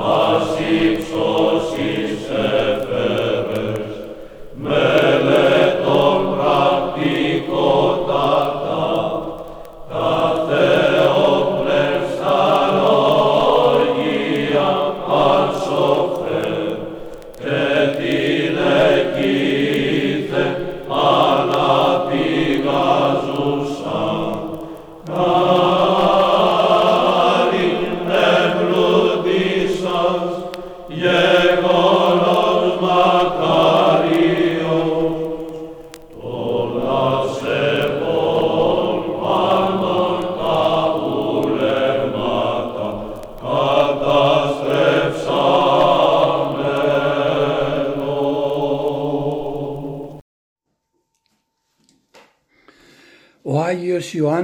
Ο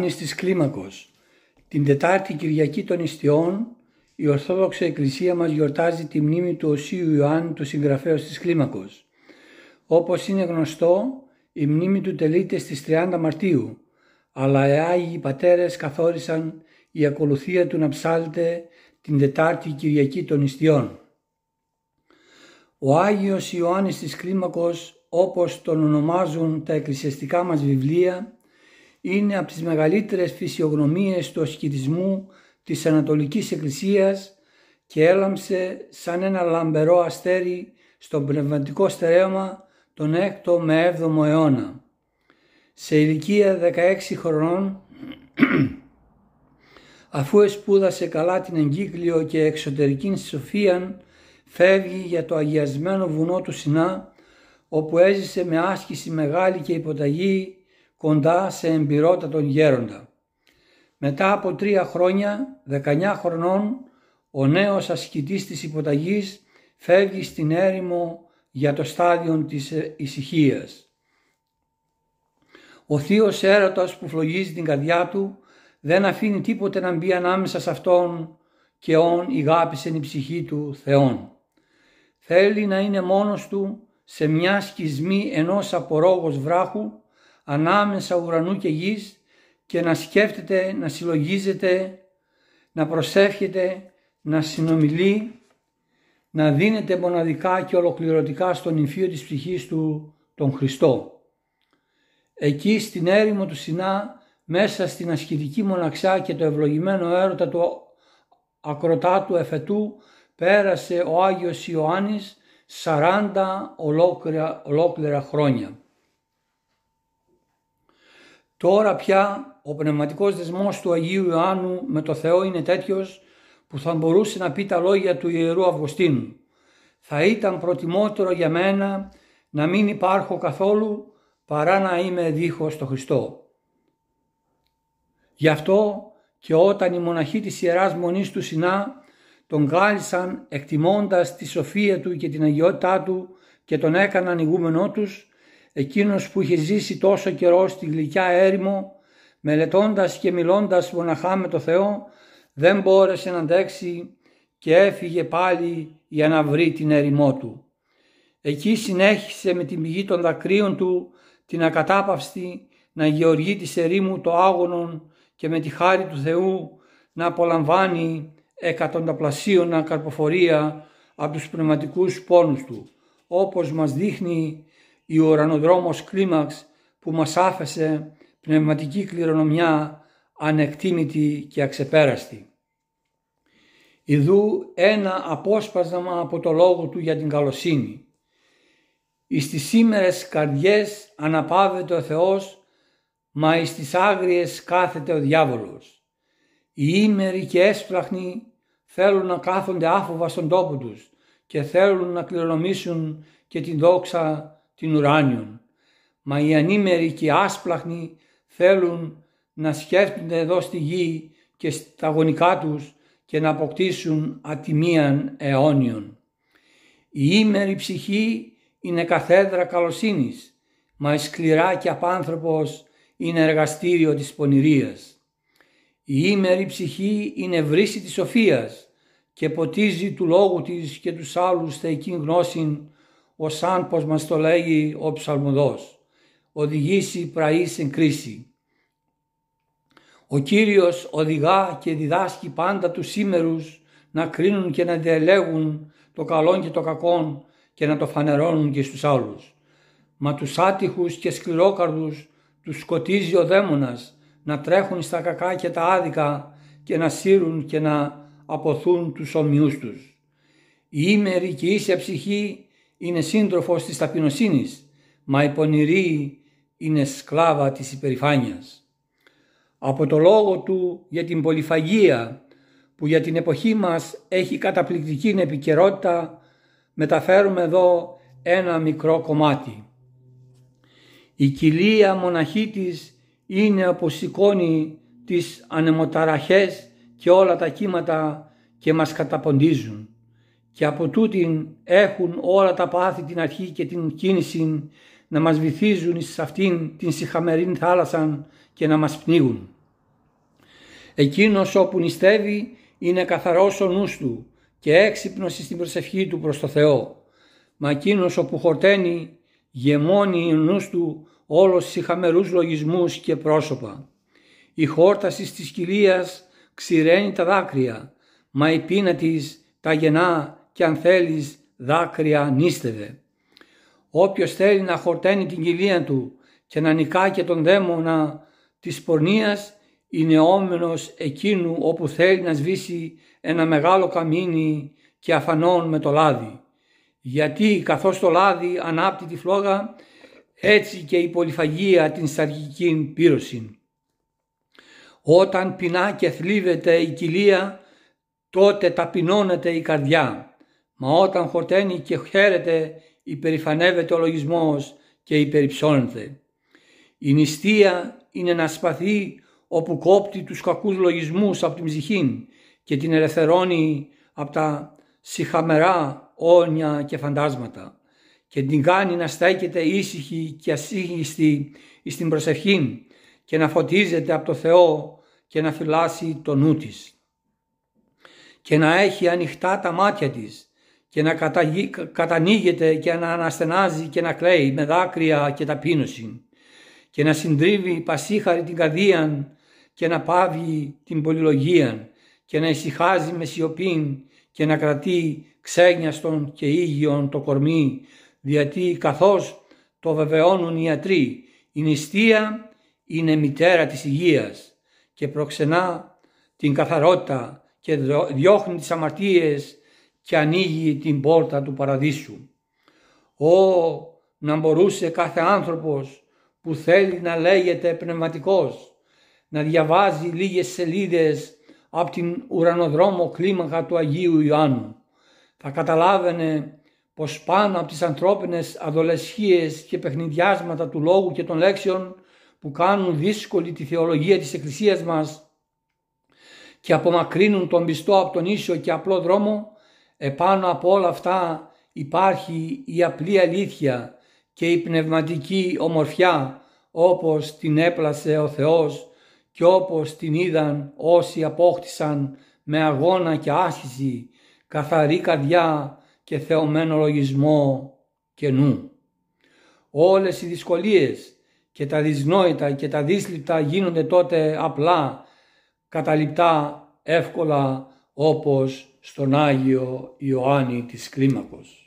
Άγιος Ιωάννης της Κλίμακος. Την Τετάρτη Κυριακή των Ιστιών η Ορθόδοξη Εκκλησία μας γιορτάζει τη μνήμη του Οσίου Ιωάννη του συγγραφέως της Κλίμακος. Όπως είναι γνωστό, η μνήμη του τελείται στις 30 Μαρτίου, αλλά οι Άγιοι Πατέρες καθόρισαν η ακολουθία του να ψάλεται την Τετάρτη Κυριακή των Ιστιών. Ο Άγιος Ιωάννης της Κλίμακος, όπως τον ονομάζουν τα εκκλησιαστικά μας βιβλία, είναι από τις μεγαλύτερες φυσιογνωμίες του ασκητισμού της Ανατολικής Εκκλησίας και έλαμψε σαν ένα λαμπερό αστέρι στον πνευματικό στερέωμα τον 6ο με 7ο αιώνα. Σε ηλικία 16 χρονών, αφού εσπούδασε καλά την εγκύκλιο και εξωτερική σοφίαν, φεύγει για το αγιασμένο βουνό του Σινά, όπου έζησε με άσκηση μεγάλη και υποταγή κοντά σε εμπειρότατον γέροντα. Μετά από τρία χρόνια, 19 χρονών, ο νέος ασκητής της υποταγής φεύγει στην έρημο για το στάδιο της ησυχίας. Ο θείος έρωτας που φλογίζει την καρδιά του δεν αφήνει τίποτε να μπει ανάμεσα σε αυτόν και όν ηγάπησεν η ψυχή του Θεόν. Θέλει να είναι μόνος του σε μια σκισμή ενός απορόγος βράχου ανάμεσα ουρανού και γης και να σκέφτεται, να συλλογίζεται, να προσεύχεται, να συνομιλεί, να δίνεται μοναδικά και ολοκληρωτικά στον υφείο της ψυχής του τον Χριστό. Εκεί στην έρημο του Σινά, μέσα στην ασκητική μοναξιά και το ευλογημένο έρωτα του ακροτάτου εφετού, πέρασε ο Άγιος Ιωάννης 40 ολόκληρα, ολόκληρα χρόνια. Τώρα πια ο πνευματικός δεσμός του Αγίου Ιωάννου με το Θεό είναι τέτοιος που θα μπορούσε να πει τα λόγια του Ιερού Αυγουστίνου. Θα ήταν προτιμότερο για μένα να μην υπάρχω καθόλου παρά να είμαι δίχως το Χριστό. Γι' αυτό και όταν οι μοναχοί της Ιεράς Μονής του Σινά τον κάλισαν εκτιμώντας τη σοφία του και την αγιότητά του και τον έκαναν ηγούμενό τους, εκείνος που είχε ζήσει τόσο καιρό στη γλυκιά έρημο, μελετώντας και μιλώντας μοναχά με το Θεό, δεν μπόρεσε να αντέξει και έφυγε πάλι για να βρει την ερημό του. Εκεί συνέχισε με την πηγή των δακρύων του την ακατάπαυστη να γεωργεί της ερήμου το άγωνον και με τη χάρη του Θεού να απολαμβάνει εκατονταπλασίωνα καρποφορία από τους πνευματικούς πόνους του, όπως μας δείχνει η ουρανοδρόμος κλίμαξ που μας άφεσε πνευματική κληρονομιά ανεκτήμητη και αξεπέραστη. Ιδού ένα απόσπασμα από το λόγο του για την καλοσύνη. Εις τις σήμερες καρδιές αναπαύεται ο Θεός, μα εις τις άγριες κάθεται ο διάβολος. Οι ήμεροι και έσπλαχνοι θέλουν να κάθονται άφοβα στον τόπο τους και θέλουν να κληρονομήσουν και την δόξα την ουράνιον. Μα οι ανήμεροι και οι άσπλαχνοι θέλουν να σκέφτονται εδώ στη γη και στα γονικά τους και να αποκτήσουν ατιμίαν αιώνιον. Η ήμερη ψυχή είναι καθέδρα καλοσύνης, μα η σκληρά και απάνθρωπος είναι εργαστήριο της πονηρίας. Η ήμερη ψυχή είναι βρύση της σοφίας και ποτίζει του λόγου της και τους άλλους θεϊκήν γνώσιν, ως αν πως μας το λέγει ο ψαλμοδός, οδηγήσει πραής εν κρίση. Ο Κύριος οδηγά και διδάσκει πάντα τους σήμερους να κρίνουν και να διαλέγουν το καλό και το κακό και να το φανερώνουν και στους άλλους. Μα τους άτυχους και σκληρόκαρδους τους σκοτίζει ο δαίμονας να τρέχουν στα κακά και τα άδικα και να σύρουν και να αποθούν τους ομοιούς τους. Η ήμερη και ίσια ψυχή είναι σύντροφος της ταπεινοσύνης, μα η πονηρή είναι σκλάβα της υπερηφάνειας από το λόγο του για την πολυφαγία που για την εποχή μας έχει καταπληκτική επικαιρότητα μεταφέρουμε εδώ ένα μικρό κομμάτι. Η κοιλία μοναχή της είναι όπως σηκώνει τις ανεμοταραχές και όλα τα κύματα και μας καταποντίζουν και από τούτην έχουν όλα τα πάθη την αρχή και την κίνηση να μας βυθίζουν σε αυτήν την συχαμερήν θάλασσα και να μας πνίγουν. Εκείνος όπου νηστεύει είναι καθαρός ο νους του και έξυπνος στην προσευχή του προς το Θεό. Μα εκείνος όπου χορταίνει γεμώνει ο νους του όλος συχαμερούς λογισμούς και πρόσωπα. Η χόρτασης της κοιλίας ξηραίνει τα δάκρυα, μα η πείνα της τα γεννά και αν θέλεις δάκρυα νίστευε. Όποιος θέλει να χορταίνει την κοιλία του και να νικά και τον δαίμονα της πορνείας είναι όμενος εκείνου όπου θέλει να σβήσει ένα μεγάλο καμίνι και αφανών με το λάδι. Γιατί καθώς το λάδι ανάπτει τη φλόγα, έτσι και η πολυφαγία την σταργική πύρωση. Όταν πεινά και θλίβεται η κοιλία, τότε ταπεινώνεται η καρδιά. Μα όταν χορταίνει και χαίρεται, υπερηφανεύεται ο λογισμός και υπερυψώνεται. Η νηστεία είναι να σπαθεί όπου κόπτει τους κακούς λογισμούς από την ψυχή και την ελευθερώνει από τα συχαμερά όνια και φαντάσματα και την κάνει να στέκεται ήσυχη και ασύγιστη στην προσευχή και να φωτίζεται από το Θεό και να φυλάσει το νου της και να έχει ανοιχτά τα μάτια της και να κατανοίγεται και να αναστενάζει και να κλαίει με δάκρυα και ταπείνωση και να συντρίβει πασίχαρη την καρδία και να πάβει την πολυλογία και να ησυχάζει με σιωπήν και να κρατεί ξένιαστον και ήγιον το κορμί, διότι καθώς το βεβαιώνουν οι ιατροί, η νηστεία είναι μητέρα της υγείας και προξενά την καθαρότητα και διώχνει τις αμαρτίες και ανοίγει την πόρτα του παραδείσου. Ω, να μπορούσε κάθε άνθρωπος που θέλει να λέγεται πνευματικός να διαβάζει λίγες σελίδες από την ουρανοδρόμο κλίμακα του Αγίου Ιωάννου. Θα καταλάβαινε πως πάνω από τις ανθρώπινες αδολεσχίες και παιχνιδιάσματα του λόγου και των λέξεων που κάνουν δύσκολη τη θεολογία της Εκκλησίας μας και απομακρύνουν τον πιστό από τον ίσιο και απλό δρόμο, επάνω από όλα αυτά υπάρχει η απλή αλήθεια και η πνευματική ομορφιά όπως την έπλασε ο Θεός και όπως την είδαν όσοι απόκτησαν με αγώνα και άσκηση καθαρή καρδιά και θεωμένο λογισμό και νου. Όλες οι δυσκολίες και τα δυσνόητα και τα δύσληπτα γίνονται τότε απλά, καταληπτά, εύκολα όπως στον Άγιο Ιωάννη της Κλίμακος.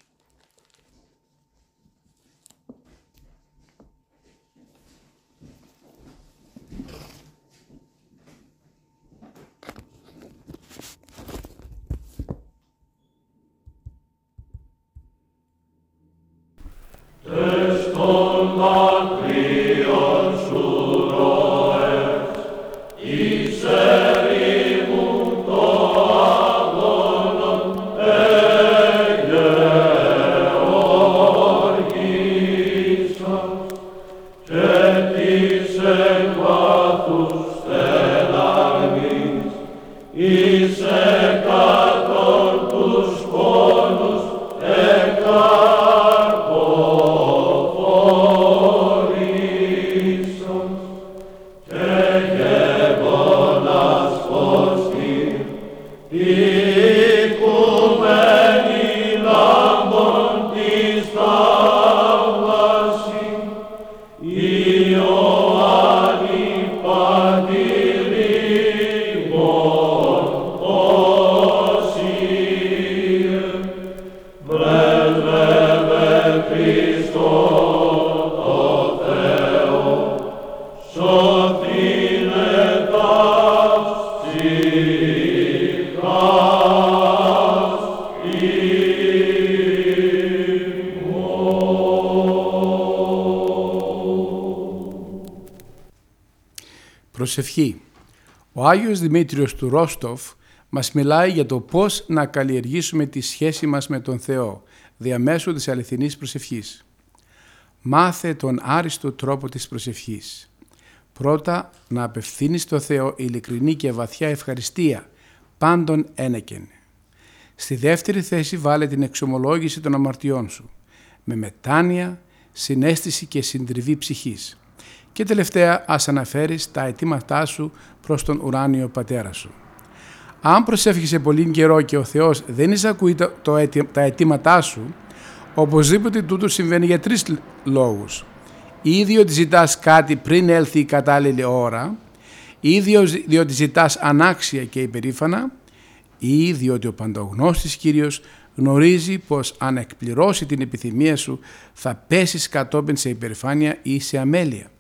Προσευχή. Ο Άγιος Δημήτριος του Ρόστοφ μας μιλάει για το πώς να καλλιεργήσουμε τη σχέση μας με τον Θεό διαμέσου της αληθινής προσευχής. Μάθε τον άριστο τρόπο της προσευχής. Πρώτα να απευθύνεις στο Θεό ειλικρινή και βαθιά ευχαριστία, πάντων ένεκεν. Στη δεύτερη θέση βάλε την εξομολόγηση των αμαρτιών σου, με μετάνοια, συνέστηση και συντριβή ψυχής. Και τελευταία ας αναφέρεις τα αιτήματά σου προς τον ουράνιο πατέρα σου. Αν προσεύχεσαι πολύ καιρό και ο Θεός δεν εισακούει το, το, τα αιτήματά σου, οπωσδήποτε τούτο συμβαίνει για τρεις λόγους. Ή διότι ζητάς κάτι πριν έλθει η κατάλληλη ώρα, ή διότι ζητάς ανάξια και υπερήφανα, ή διότι ο παντογνώστης Κύριος γνωρίζει πως αν εκπληρώσει την επιθυμία σου θα πέσεις κατόπιν σε υπερηφάνεια ή σε αμέλεια.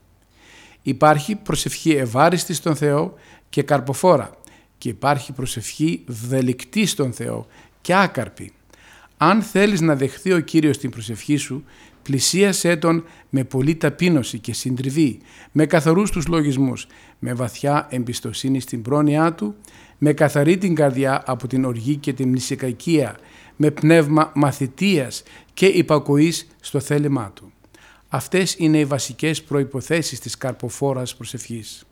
Υπάρχει προσευχή ευάριστης στον Θεό και καρποφόρα και υπάρχει προσευχή βδελικτή στον Θεό και άκαρπη. Αν θέλεις να δεχθεί ο Κύριος την προσευχή σου, πλησίασέ Τον με πολλή ταπείνωση και συντριβή, με καθαρούς τους λογισμούς, με βαθιά εμπιστοσύνη στην πρόνοιά Του, με καθαρή την καρδιά από την οργή και την μνησικακία, με πνεύμα μαθητείας και υπακοής στο θέλημά Του. Αυτές είναι οι βασικές προϋποθέσεις της καρποφόρας προσευχής.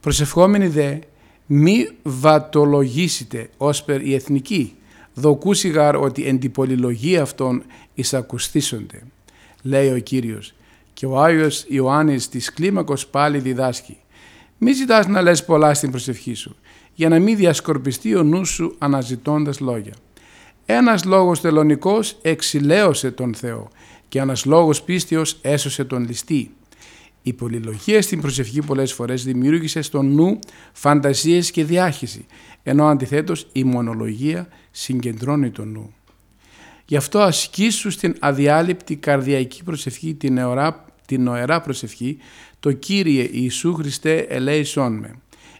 Προσευχόμενοι δε, μη βατολογήσετε ως περ η εθνική, δοκούσιγαρ ότι εν την πολυλογία αυτών εισακουστήσονται, λέει ο Κύριος. Και ο Άγιος Ιωάννης της κλίμακος πάλι διδάσκει. Μη ζητάς να λες πολλά στην προσευχή σου, για να μην διασκορπιστεί ο νους σου αναζητώντας λόγια. Ένας λόγος τελωνικός εξηλαίωσε τον Θεό και ένας λόγος πίστεως έσωσε τον ληστή. Η πολυλογία στην προσευχή πολλές φορές δημιούργησε στο νου φαντασίες και διάχυση, ενώ αντιθέτως η μονολογία συγκεντρώνει τον νου. Γι' αυτό ασκήσου στην αδιάλειπτη καρδιακή προσευχή, την, νεωρά, την νοερά προσευχή, το Κύριε Ιησού Χριστέ ελέησόν με.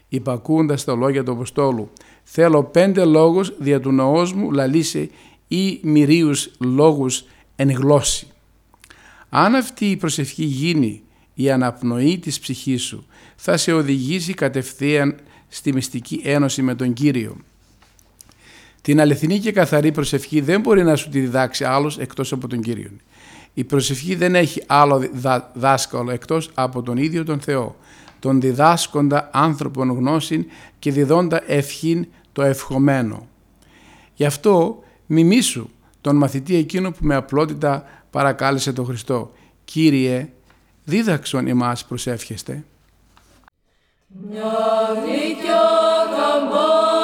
Υπακούοντας τα λόγια του Αποστόλου, θέλω πέντε λόγους δια του νοός μου λαλίσε ή μυρίους λόγους εν γλώσση. Αν αυτή η προσευχή γίνει η αναπνοή της ψυχής σου, θα σε οδηγήσει κατευθείαν στη μυστική ένωση με τον Κύριο. Την αληθινή και καθαρή προσευχή δεν μπορεί να σου τη διδάξει άλλος εκτός από τον Κύριο. Η προσευχή δεν έχει άλλο δάσκαλο εκτός από τον ίδιο τον Θεό, τον διδάσκοντα άνθρωπον γνώσιν και διδόντα ευχήν το ευχομένο. Γι' αυτό μιμήσου τον μαθητή εκείνο που με απλότητα παρακάλεσε τον Χριστό «Κύριε, δίδαξον εμάς προσεύχεστε». Μια γλυκιά καμπάνα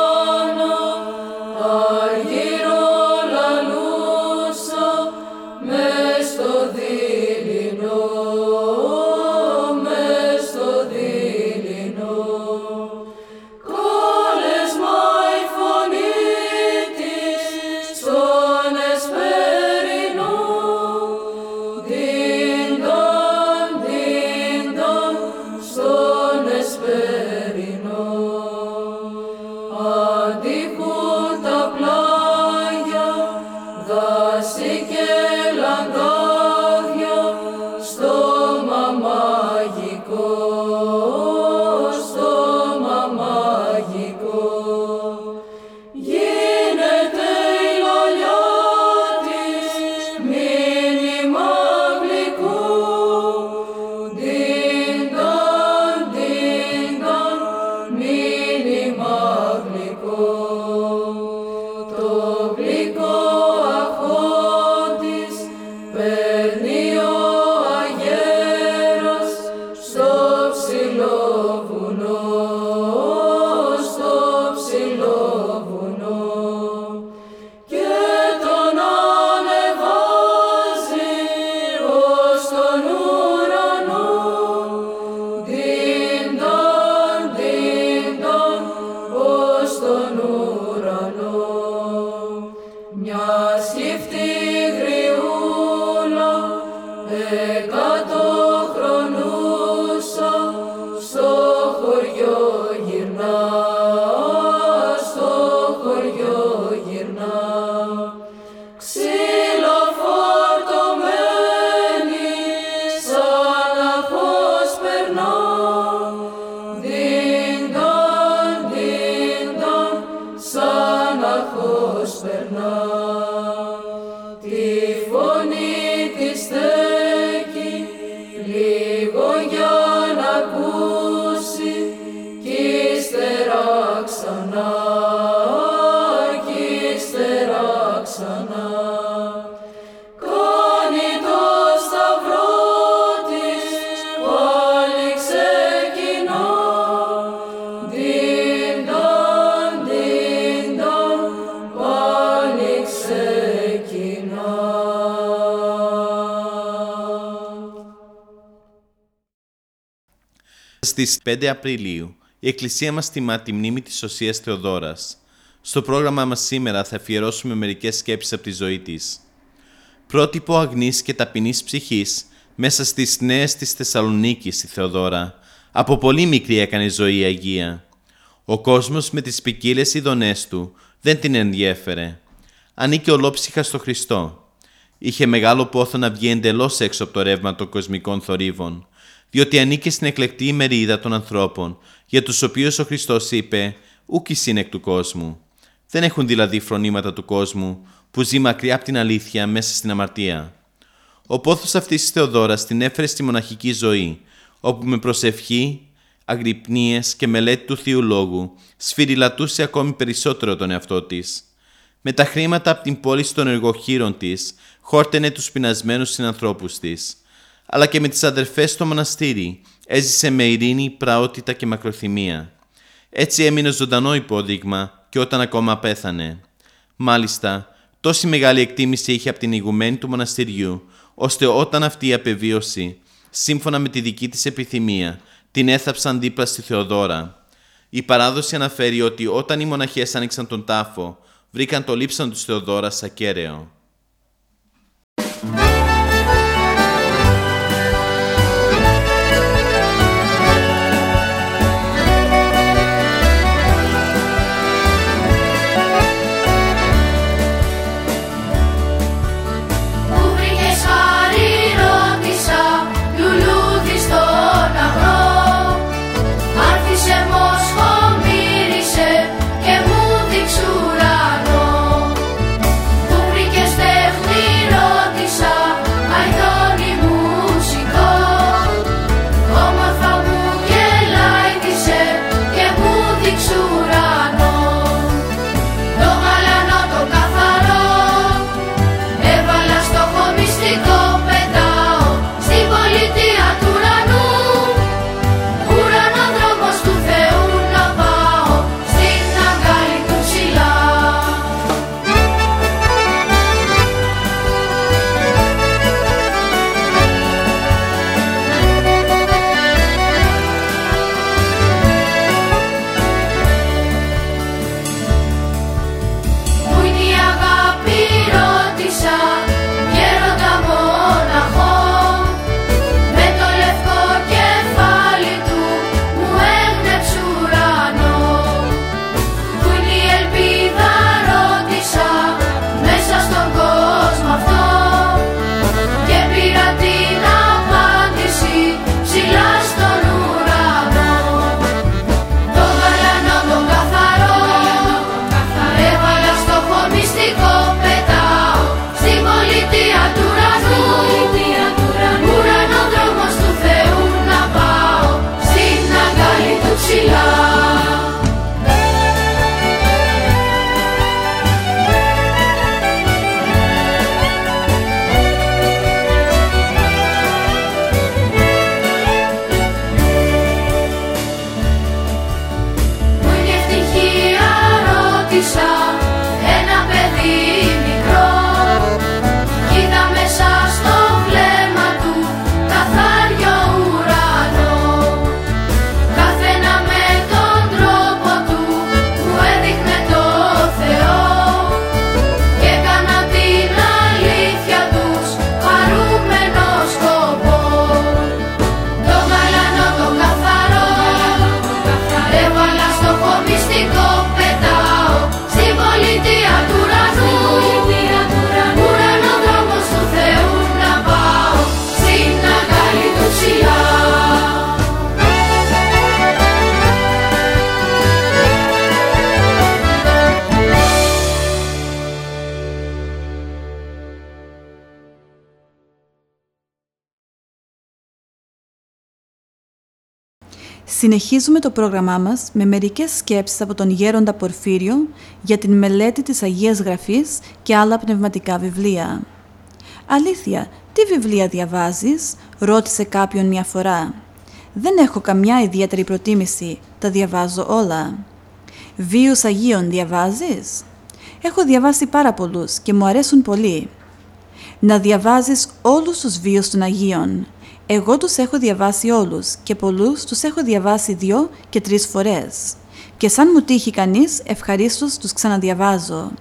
Στις 5 Απριλίου η Εκκλησία μας τιμά τη μνήμη της Οσίας Θεοδόρας. Στο πρόγραμμά μας σήμερα θα αφιερώσουμε μερικές σκέψεις από τη ζωή της. Πρότυπο αγνής και ταπεινής ψυχής μέσα στις νέες της Θεσσαλονίκης η Θεοδόρα. Από πολύ μικρή έκανε ζωή Αγία. Ο κόσμος με τις ποικίλες ειδονές του δεν την ενδιέφερε. Ανήκε ολόψυχα στο Χριστό. Είχε μεγάλο πόθο να βγει εντελώς έξω από το ρεύμα των κοσμικών θορύβων διότι ανήκε στην εκλεκτή ημερίδα των ανθρώπων, για τους οποίους ο Χριστός είπε «Ούκ εκ του κόσμου». Δεν έχουν δηλαδή φρονήματα του κόσμου, που ζει μακριά από την αλήθεια μέσα στην αμαρτία. Ο πόθος αυτής της Θεοδόρας την έφερε στη μοναχική ζωή, όπου με προσευχή, αγρυπνίες και μελέτη του Θείου Λόγου σφυριλατούσε ακόμη περισσότερο τον εαυτό της. Με τα χρήματα από την πόλη των εργοχείρων της, χόρτενε τους πεινασμένους συνανθρώπους της αλλά και με τις αδερφές στο μοναστήρι. Έζησε με ειρήνη, πραότητα και μακροθυμία. Έτσι έμεινε ζωντανό υπόδειγμα και όταν ακόμα πέθανε. Μάλιστα, τόση μεγάλη εκτίμηση είχε από την ηγουμένη του μοναστηριού, ώστε όταν αυτή απεβίωσε, σύμφωνα με τη δική της επιθυμία, την έθαψαν δίπλα στη Θεοδόρα. Η παράδοση αναφέρει ότι όταν οι μοναχές άνοιξαν τον τάφο, βρήκαν το λείψαν του Θεοδόρα ακέραιο. Συνεχίζουμε το πρόγραμμά μας με μερικές σκέψεις από τον Γέροντα Πορφύριο για την μελέτη της Αγίας Γραφής και άλλα πνευματικά βιβλία. «Αλήθεια, τι βιβλία διαβάζεις» ρώτησε κάποιον μια φορά. «Δεν έχω καμιά ιδιαίτερη προτίμηση, τα διαβάζω όλα». «Βίους Αγίων διαβάζεις» «Έχω διαβάσει πάρα πολλούς και μου αρέσουν πολύ». «Να διαβάζεις όλους τους βίους των Αγίων» Εγώ τους έχω διαβάσει όλους και πολλούς τους έχω διαβάσει δυο και τρεις φορές. Και σαν μου τύχει κανείς, ευχαρίστως τους ξαναδιαβάζω.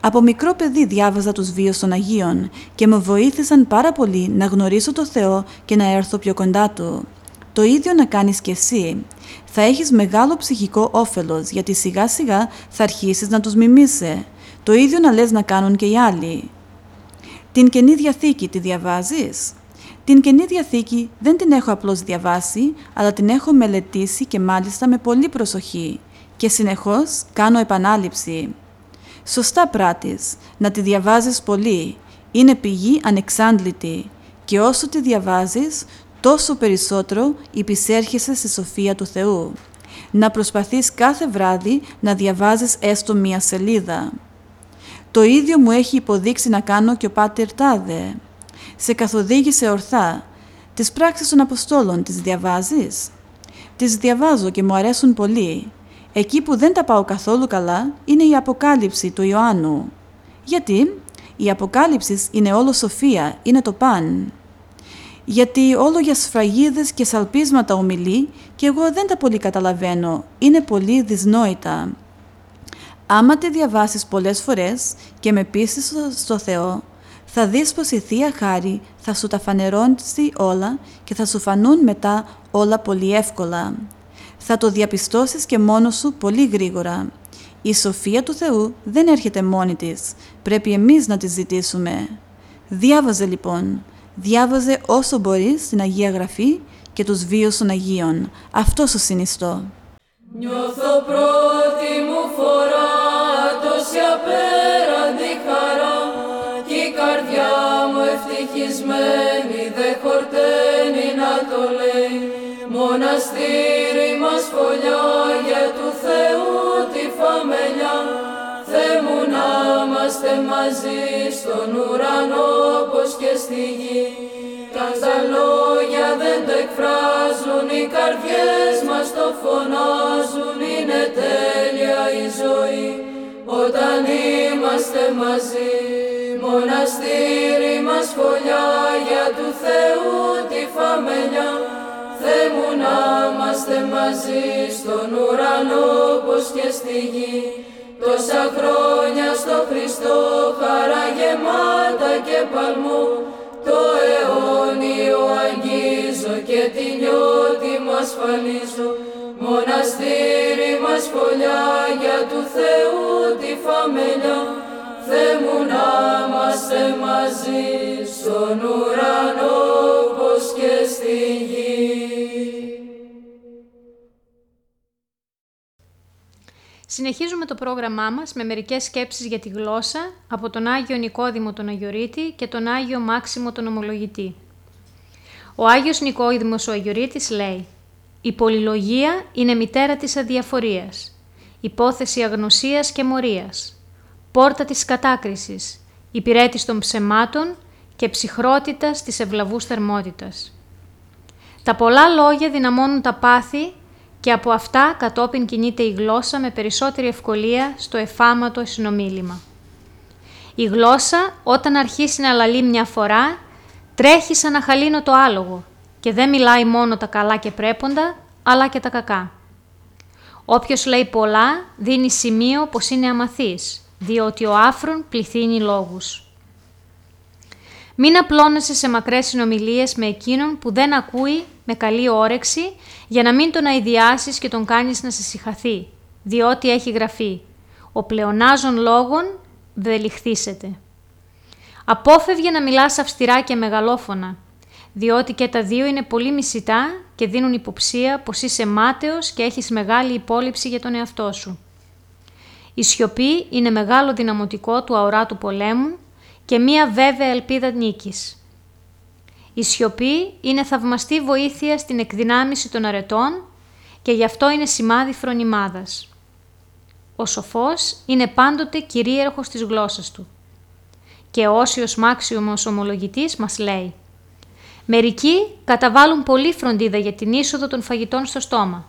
Από μικρό παιδί διάβαζα τους βίους των Αγίων και με βοήθησαν πάρα πολύ να γνωρίσω το Θεό και να έρθω πιο κοντά Του. Το ίδιο να κάνεις και εσύ. Θα έχεις μεγάλο ψυχικό όφελος γιατί σιγά σιγά θα αρχίσεις να τους μιμήσει. Το ίδιο να λες να κάνουν και οι άλλοι. Την Καινή Διαθήκη τη διαβάζεις; Την Καινή Διαθήκη δεν την έχω απλώς διαβάσει, αλλά την έχω μελετήσει και μάλιστα με πολύ προσοχή και συνεχώς κάνω επανάληψη. Σωστά πράτης, να τη διαβάζεις πολύ. Είναι πηγή ανεξάντλητη και όσο τη διαβάζεις, τόσο περισσότερο υπησέρχεσαι στη σοφία του Θεού. Να προσπαθείς κάθε βράδυ να διαβάζεις έστω μία σελίδα. Το ίδιο μου έχει υποδείξει να κάνω και ο Πάτερ Τάδε σε καθοδήγησε ορθά. Τις πράξεις των Αποστόλων τις διαβάζεις; Τις διαβάζω και μου αρέσουν πολύ. Εκεί που δεν τα πάω καθόλου καλά είναι η Αποκάλυψη του Ιωάννου. Γιατί; Η Αποκάλυψη είναι όλο σοφία, είναι το παν. Γιατί όλο για σφραγίδες και σαλπίσματα ομιλεί και εγώ δεν τα πολύ καταλαβαίνω, είναι πολύ δυσνόητα. Άμα τη διαβάσεις πολλές φορές και με πείσεις στο Θεό, θα δεις πως η Θεία Χάρη θα σου τα φανερώσει όλα και θα σου φανούν μετά όλα πολύ εύκολα. Θα το διαπιστώσεις και μόνος σου πολύ γρήγορα. Η σοφία του Θεού δεν έρχεται μόνη της. Πρέπει εμείς να τη ζητήσουμε. Διάβαζε λοιπόν. Διάβαζε όσο μπορείς στην Αγία Γραφή και τους βίους των Αγίων. Αυτό σου συνιστώ. Νιώθω πρώτη μου φορά τόση απέραντη μοναστήρι μας φωλιά για του Θεού τη φαμελιά. Θεέ μου να είμαστε μαζί στον ουρανό πως και στη γη. Τα λόγια δεν το εκφράζουν οι καρδιές μας το φωνάζουν. Είναι τέλεια η ζωή όταν είμαστε μαζί. Μοναστήρι μας φωλιά για του Θεού τη φαμελιά Θεέ μου να είμαστε μαζί στον ουρανό πως και στη γη. Τόσα χρόνια στο Χριστό χαρά γεμάτα και παλμό το αιώνιο αγγίζω και τη νιώτη μου ασφαλίζω. Μοναστήρι μας φωλιά για του Θεού τη φαμελιά. Θεέ μου να είμαστε μαζί στον ουρανό Συνεχίζουμε το πρόγραμμά μας με μερικές σκέψεις για τη γλώσσα από τον Άγιο Νικόδημο τον Αγιορείτη και τον Άγιο Μάξιμο τον Ομολογητή. Ο Άγιος Νικόδημος ο Αγιορείτης λέει «Η πολυλογία είναι μητέρα της αδιαφορίας, υπόθεση αγνωσίας και μορίας, πόρτα της κατάκρισης, υπηρέτης των ψεμάτων και ψυχρότητας της ευλαβούς θερμότητας. Τα πολλά λόγια δυναμώνουν τα πάθη και από αυτά κατόπιν κινείται η γλώσσα με περισσότερη ευκολία στο εφάματο συνομίλημα. Η γλώσσα όταν αρχίσει να λαλεί μια φορά τρέχει σαν να χαλίνω το άλογο και δεν μιλάει μόνο τα καλά και πρέποντα αλλά και τα κακά. Όποιος λέει πολλά δίνει σημείο πως είναι αμαθής διότι ο άφρον πληθύνει λόγους. Μην απλώνεσαι σε μακρές συνομιλίες με εκείνον που δεν ακούει με καλή όρεξη για να μην τον αειδιάσεις και τον κάνεις να σε συχαθεί, διότι έχει γραφεί «Ο πλεονάζων λόγων δεν λιχθήσεται». Απόφευγε να μιλάς αυστηρά και μεγαλόφωνα, διότι και τα δύο είναι πολύ μισητά και δίνουν υποψία πως είσαι μάταιος και έχεις μεγάλη υπόλοιψη για τον εαυτό σου. Η σιωπή είναι μεγάλο δυναμωτικό του αοράτου πολέμου και μία βέβαια ελπίδα νίκης. Η σιωπή είναι θαυμαστή βοήθεια στην εκδυνάμιση των αρετών, και γι' αυτό είναι σημάδι φρονιμάδας. Ο σοφός είναι πάντοτε κυρίαρχος της γλώσσας του. Και ο Όσιος Μάξιωμος ομολογητής μας λέει «Μερικοί καταβάλουν πολύ φροντίδα για την είσοδο των φαγητών στο στόμα.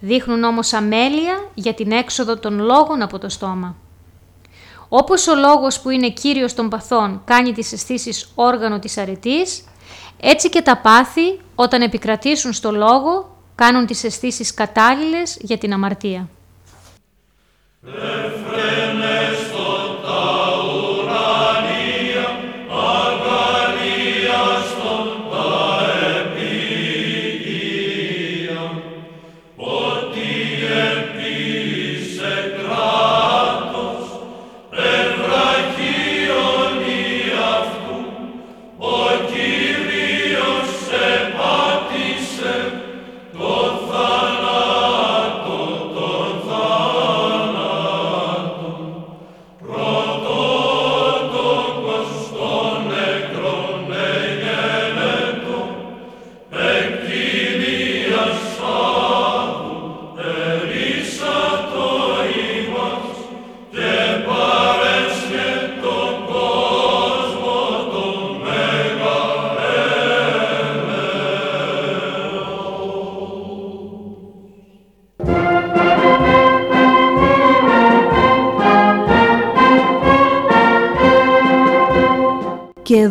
Δείχνουν όμως αμέλεια για την έξοδο των λόγων από το στόμα. Όπως ο λόγος που είναι κύριος των παθών κάνει τις αισθήσεις όργανο της αρετής, έτσι και τα πάθη όταν επικρατήσουν στο λόγο κάνουν τις αισθήσεις κατάλληλες για την αμαρτία.